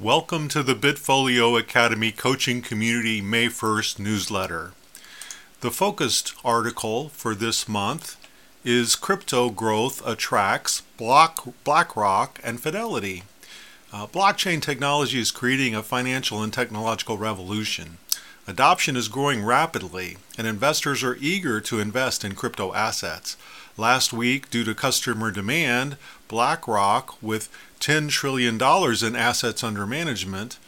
Welcome to the Bitfolio Academy Coaching Community May 1st newsletter. The focused article for this month is Crypto Growth Attracts Block, BlackRock and Fidelity. Uh, blockchain technology is creating a financial and technological revolution. Adoption is growing rapidly, and investors are eager to invest in crypto assets. Last week, due to customer demand, BlackRock, with $10 trillion in assets under management,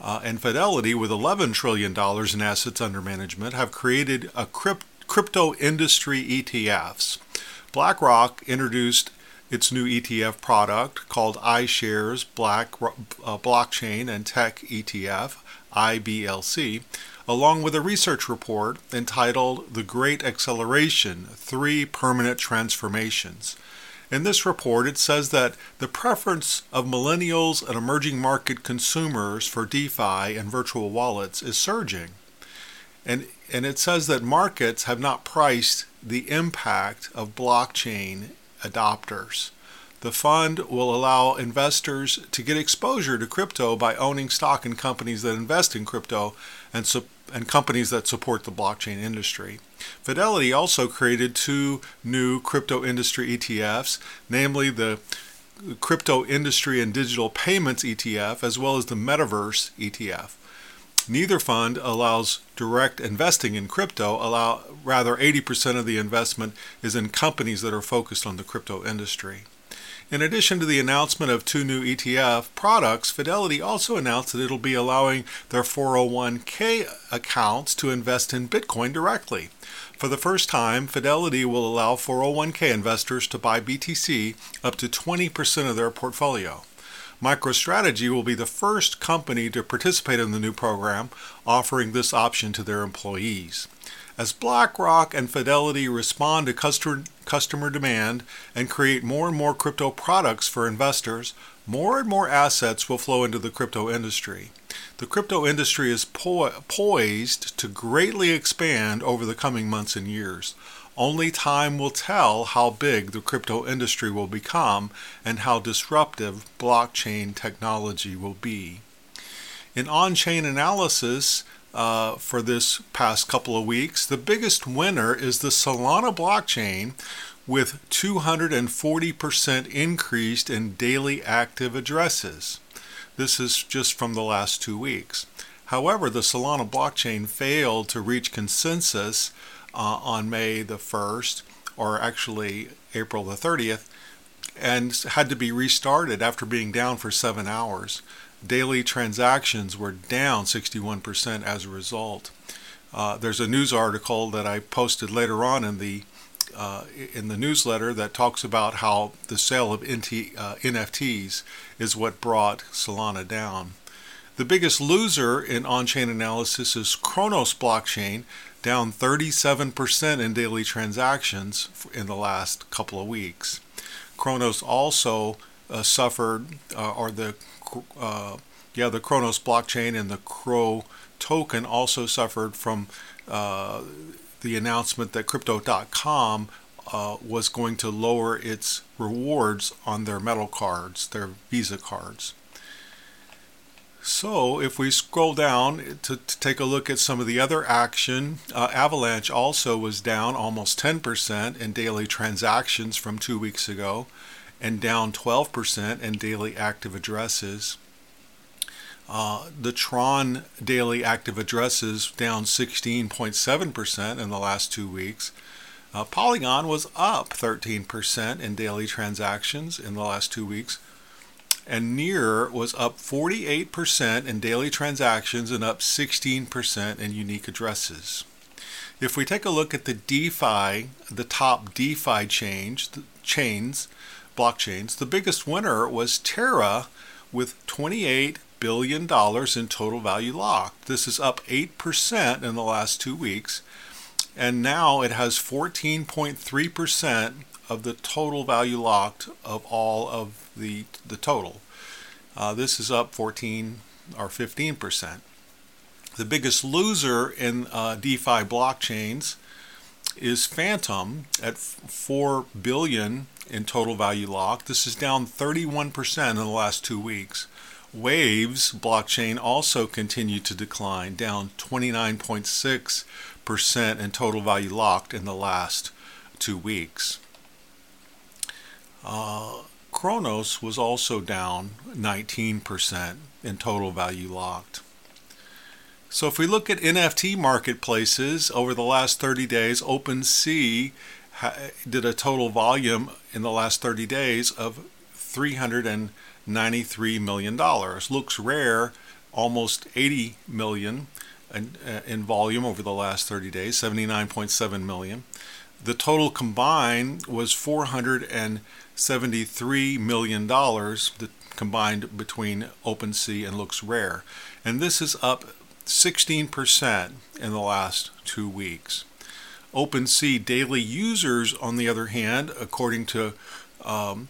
uh, and Fidelity, with $11 trillion in assets under management, have created a crypt- crypto industry ETFs. BlackRock introduced its new ETF product called iShares Black, uh, Blockchain and Tech ETF, IBLC, along with a research report entitled The Great Acceleration Three Permanent Transformations. In this report, it says that the preference of millennials and emerging market consumers for DeFi and virtual wallets is surging. And, and it says that markets have not priced the impact of blockchain adopters. The fund will allow investors to get exposure to crypto by owning stock in companies that invest in crypto and support and companies that support the blockchain industry. Fidelity also created two new crypto industry ETFs, namely the Crypto Industry and Digital Payments ETF as well as the Metaverse ETF. Neither fund allows direct investing in crypto, allow rather 80% of the investment is in companies that are focused on the crypto industry. In addition to the announcement of two new ETF products, Fidelity also announced that it'll be allowing their 401k accounts to invest in Bitcoin directly. For the first time, Fidelity will allow 401k investors to buy BTC up to 20% of their portfolio. MicroStrategy will be the first company to participate in the new program, offering this option to their employees. As BlackRock and Fidelity respond to customer, customer demand and create more and more crypto products for investors, more and more assets will flow into the crypto industry. The crypto industry is po- poised to greatly expand over the coming months and years. Only time will tell how big the crypto industry will become and how disruptive blockchain technology will be. In on chain analysis, uh, for this past couple of weeks. The biggest winner is the Solana blockchain with 240% increased in daily active addresses. This is just from the last two weeks. However, the Solana blockchain failed to reach consensus uh, on May the 1st, or actually April the 30th, and had to be restarted after being down for seven hours daily transactions were down 61% as a result. Uh, there's a news article that I posted later on in the uh, in the newsletter that talks about how the sale of NT, uh, NFTs is what brought Solana down. The biggest loser in on-chain analysis is Cronos blockchain, down 37% in daily transactions in the last couple of weeks. Cronos also uh, suffered, uh, or the uh, yeah, the Cronos blockchain and the CRO token also suffered from uh, the announcement that Crypto.com uh, was going to lower its rewards on their metal cards, their Visa cards. So, if we scroll down to, to, take a look at some of the other action, uh, Avalanche also was down almost 10% in daily transactions from two weeks ago and down 12% in daily active addresses. Uh, the Tron daily active addresses down 16.7% in the last two weeks. Uh, Polygon was up 13% in daily transactions in the last two weeks. And Near was up 48% in daily transactions and up 16% in unique addresses. If we take a look at the DeFi, the top DeFi change, chains, blockchains, the biggest winner was Terra with 28 billion dollars in total value locked. This is up 8% in the last 2 weeks and now it has 14.3% of the total value locked of all of the the total. Uh, this is up 14 or 15 percent. The biggest loser in uh, DeFi blockchains is Fantom at 4 billion in total value locked. This is down 31% in the last two weeks. Waves blockchain also continued to decline, down 29.6% in total value locked in the last two weeks. Uh, Cronos was also down 19% in total value locked. So if we look at NFT marketplaces over the last 30 days, OpenSea did a total volume in the last 30 days of 393 million dollars. LooksRare, almost 80 million in, uh, in volume over the last 30 days, 79.7 million. The total combined was 473 million dollars The combined between OpenSea and LooksRare, and this is up 16% in the last two weeks. OpenSea daily users, on the other hand, according to um,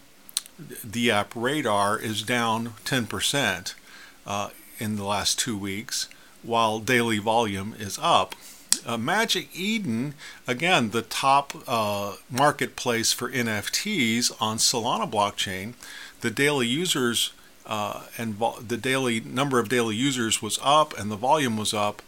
DAppRadar, is down 10% uh, in the last two weeks, while daily volume is up. Uh, Magic Eden, again, the top uh, marketplace for NFTs on Solana blockchain, the daily users uh, and vo- the daily number of daily users was up and the volume was up,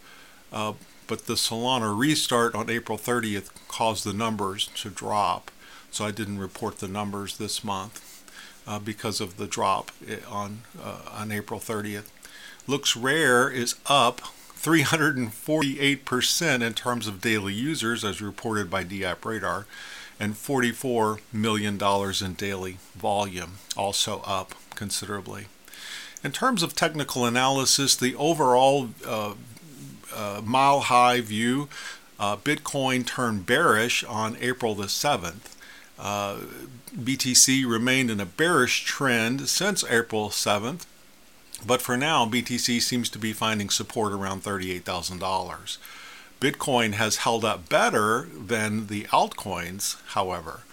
uh, but the Solana restart on April 30th caused the numbers to drop. So I didn't report the numbers this month uh, because of the drop eh, on uh, on April 30th. LooksRare is up 348% in terms of daily users, as reported by DAppRadar, and $44 million in daily volume, also up considerably. In terms of technical analysis, the overall uh, uh, mile high view, uh, Bitcoin turned bearish on April the 7th. Uh, BTC remained in a bearish trend since April 7th, but for now, BTC seems to be finding support around $38,000. Bitcoin has held up better than the altcoins, however.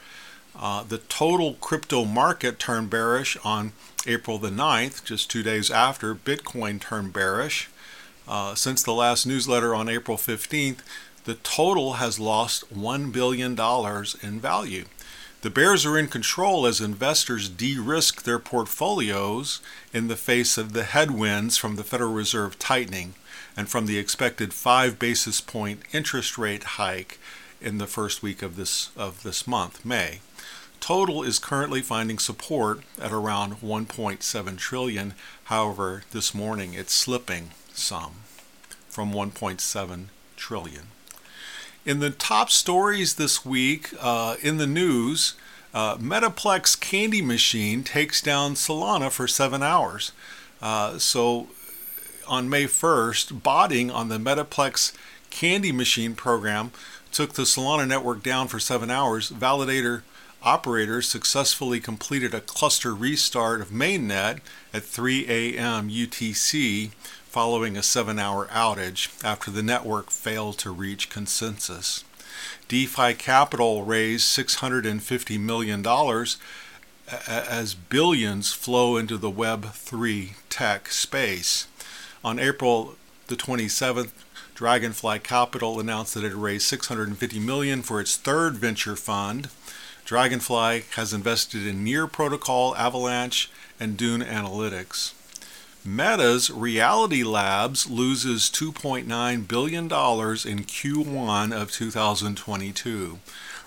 Uh, the total crypto market turned bearish on April the 9th, just two days after Bitcoin turned bearish. Uh, since the last newsletter on April 15th, the total has lost $1 billion in value. The bears are in control as investors de risk their portfolios in the face of the headwinds from the Federal Reserve tightening and from the expected five basis point interest rate hike in the first week of this, of this month, May. Total is currently finding support at around 1.7 trillion. However, this morning it's slipping some from 1.7 trillion. In the top stories this week uh, in the news, uh, Metaplex Candy Machine takes down Solana for seven hours. Uh, so on May 1st, botting on the Metaplex Candy Machine program took the Solana network down for seven hours. Validator operators successfully completed a cluster restart of mainnet at 3 a.m. UTC following a seven hour outage after the network failed to reach consensus. DeFi Capital raised $650 million as billions flow into the Web3 tech space. On April the 27th, Dragonfly Capital announced that it raised 650 million for its third venture fund. Dragonfly has invested in Near Protocol, Avalanche, and Dune Analytics. Meta's Reality Labs loses $2.9 billion in Q1 of 2022.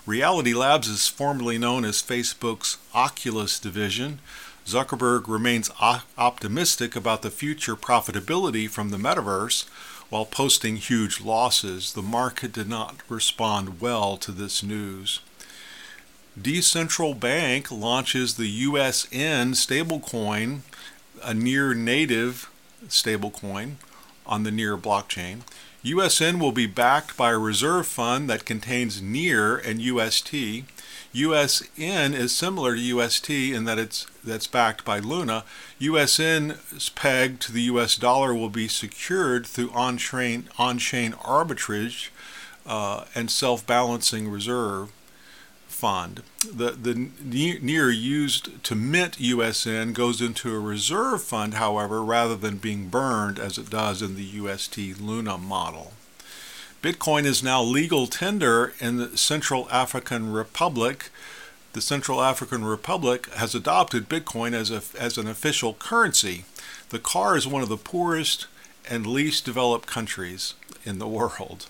Reality Labs is formerly known as Facebook's Oculus division. Zuckerberg remains optimistic about the future profitability from the metaverse while posting huge losses. The market did not respond well to this news. Decentral Bank launches the USN stablecoin, a near native stablecoin on the Near blockchain. USN will be backed by a reserve fund that contains Near and UST. USN is similar to UST in that it's that's backed by Luna. USN's peg to the US dollar will be secured through on-chain on-chain arbitrage uh, and self-balancing reserve fund. The, the near used to mint USN goes into a reserve fund, however, rather than being burned as it does in the UST Luna model. Bitcoin is now legal tender in the Central African Republic. The Central African Republic has adopted Bitcoin as, a, as an official currency. The CAR is one of the poorest and least developed countries in the world.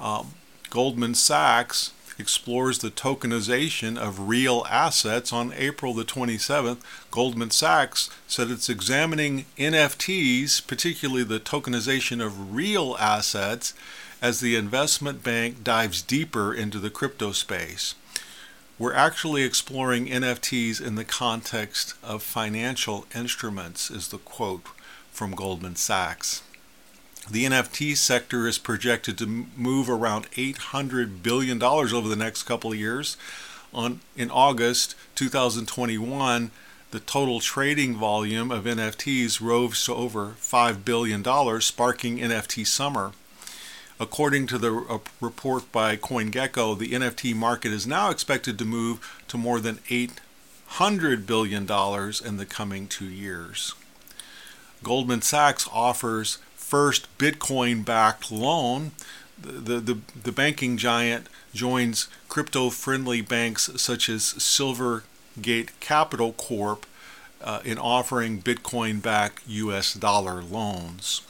Um, Goldman Sachs explores the tokenization of real assets on April the 27th. Goldman Sachs said it's examining NFTs, particularly the tokenization of real assets, as the investment bank dives deeper into the crypto space. We're actually exploring NFTs in the context of financial instruments, is the quote from Goldman Sachs. The NFT sector is projected to move around $800 billion over the next couple of years. On, in August 2021, the total trading volume of NFTs rose to over $5 billion, sparking NFT summer. According to the report by CoinGecko, the NFT market is now expected to move to more than $800 billion in the coming two years. Goldman Sachs offers first Bitcoin backed loan. The, the, the banking giant joins crypto friendly banks such as Silvergate Capital Corp uh, in offering Bitcoin backed US dollar loans.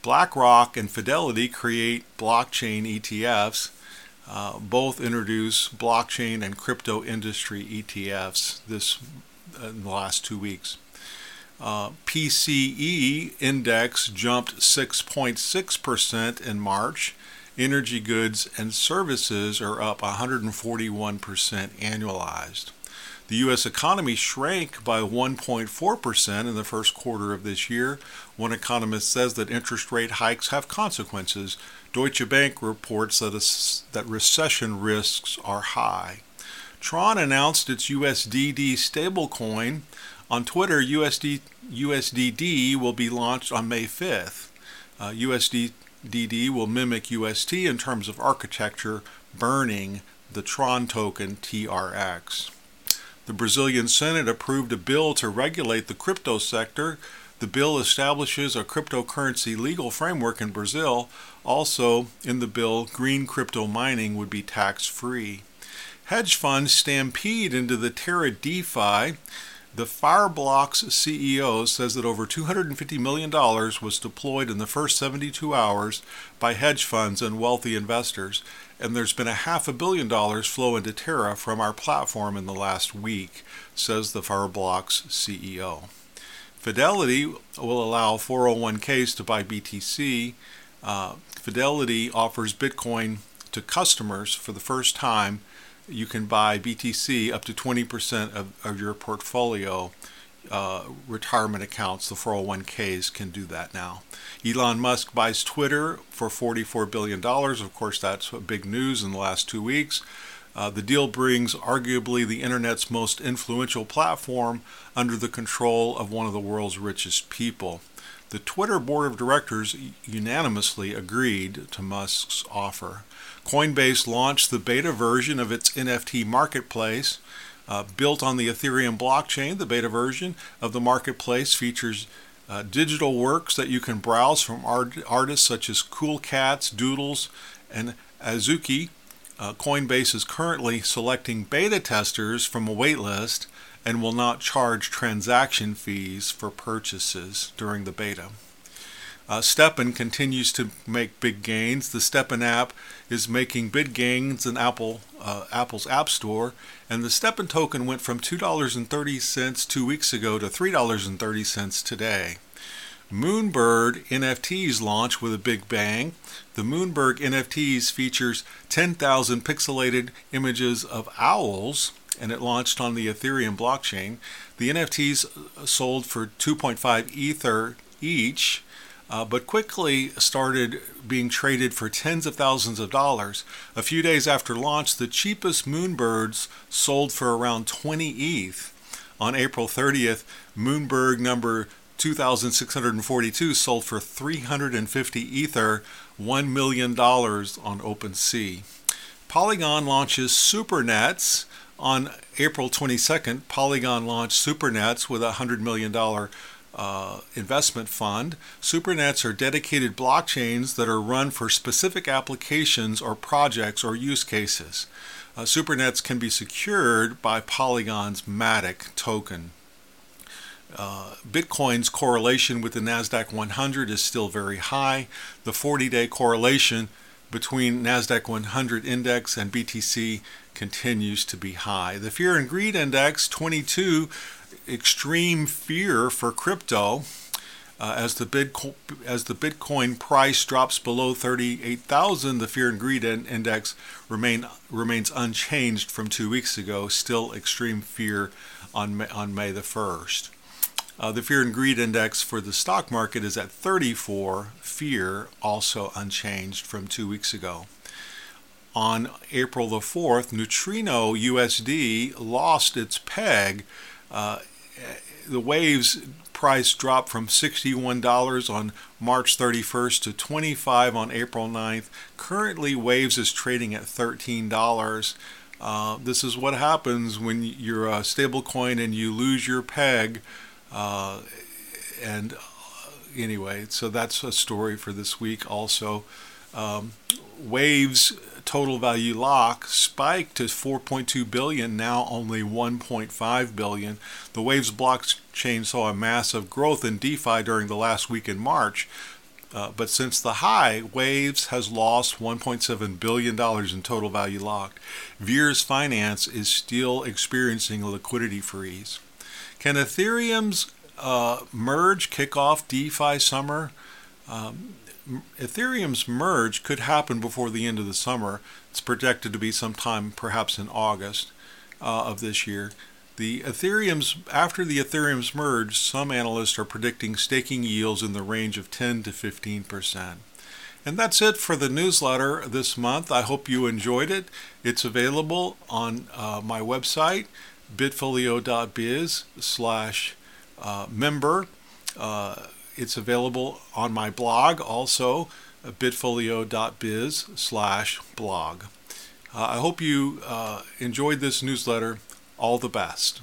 BlackRock and Fidelity create blockchain ETFs. Uh, both introduce blockchain and crypto industry ETFs this uh, in the last two weeks. Uh, PCE index jumped 6.6% in March. Energy goods and services are up 141% annualized. The U.S. economy shrank by 1.4% in the first quarter of this year. One economist says that interest rate hikes have consequences. Deutsche Bank reports that, a, that recession risks are high. Tron announced its USDD stablecoin on Twitter, USD, USDD will be launched on May 5th. Uh, USDD will mimic UST in terms of architecture, burning the Tron token TRX. The Brazilian Senate approved a bill to regulate the crypto sector. The bill establishes a cryptocurrency legal framework in Brazil. Also, in the bill, green crypto mining would be tax free. Hedge funds stampede into the Terra DeFi. The Fireblocks CEO says that over $250 million was deployed in the first 72 hours by hedge funds and wealthy investors, and there's been a half a billion dollars flow into Terra from our platform in the last week, says the Fireblocks CEO. Fidelity will allow 401ks to buy BTC. Uh, Fidelity offers Bitcoin to customers for the first time you can buy BTC up to 20% of, of your portfolio. Uh, retirement accounts, the 401ks, can do that now. Elon Musk buys Twitter for $44 billion. Of course, that's big news in the last two weeks. Uh, the deal brings arguably the internet's most influential platform under the control of one of the world's richest people. The Twitter board of directors unanimously agreed to Musk's offer. Coinbase launched the beta version of its NFT marketplace. Uh, built on the Ethereum blockchain, the beta version of the marketplace features uh, digital works that you can browse from art- artists such as Cool Cats, Doodles, and Azuki. Uh, Coinbase is currently selecting beta testers from a waitlist and will not charge transaction fees for purchases during the beta. Uh, STEPN continues to make big gains. The STEPN app is making big gains in Apple uh, Apple's App Store, and the STEPN token went from $2.30 two weeks ago to $3.30 today. Moonbird NFTs launch with a big bang. The Moonbird NFTs features 10,000 pixelated images of owls, and it launched on the Ethereum blockchain. The NFTs sold for 2.5 Ether each uh, but quickly started being traded for tens of thousands of dollars. A few days after launch, the cheapest Moonbirds sold for around 20 ETH. On April 30th, Moonbird number 2642 sold for 350 Ether, $1 million on OpenSea. Polygon launches SuperNets. On April 22nd, Polygon launched SuperNets with a $100 million uh, investment fund. Supernets are dedicated blockchains that are run for specific applications or projects or use cases. Uh, Supernets can be secured by Polygon's Matic token. Uh, Bitcoin's correlation with the NASDAQ 100 is still very high. The 40 day correlation between NASDAQ 100 index and BTC continues to be high. The Fear and Greed Index 22, extreme fear for crypto. Uh, as the Bitcoin, as the Bitcoin price drops below 38,000, the Fear and Greed Index remain remains unchanged from two weeks ago. Still extreme fear on May, on May the 1st. Uh, the Fear and Greed Index for the stock market is at 34. Fear also unchanged from two weeks ago. On April the 4th, Neutrino USD lost its peg. Uh, the Waves price dropped from $61 on March 31st to 25 on April 9th. Currently, Waves is trading at $13. Uh, this is what happens when you're a stablecoin and you lose your peg. Uh, and uh, anyway, so that's a story for this week. Also, um, Waves total value lock spiked to 4.2 billion, now only 1.5 billion. The Waves blockchain saw a massive growth in DeFi during the last week in March. Uh, but since the high, Waves has lost $1.7 billion in total value locked. Vires Finance is still experiencing a liquidity freeze. Can Ethereum's uh, merge kick off DeFi summer? Um, Ethereum's merge could happen before the end of the summer. It's projected to be sometime perhaps in August uh, of this year. The Ethereum's after the Ethereum's merge, some analysts are predicting staking yields in the range of 10 to 15 percent. And that's it for the newsletter this month. I hope you enjoyed it. It's available on uh, my website, bitfolio.biz slash uh, member. Uh, it's available on my blog also, bitfolio.biz slash blog. Uh, I hope you enjoyed this newsletter. All the best.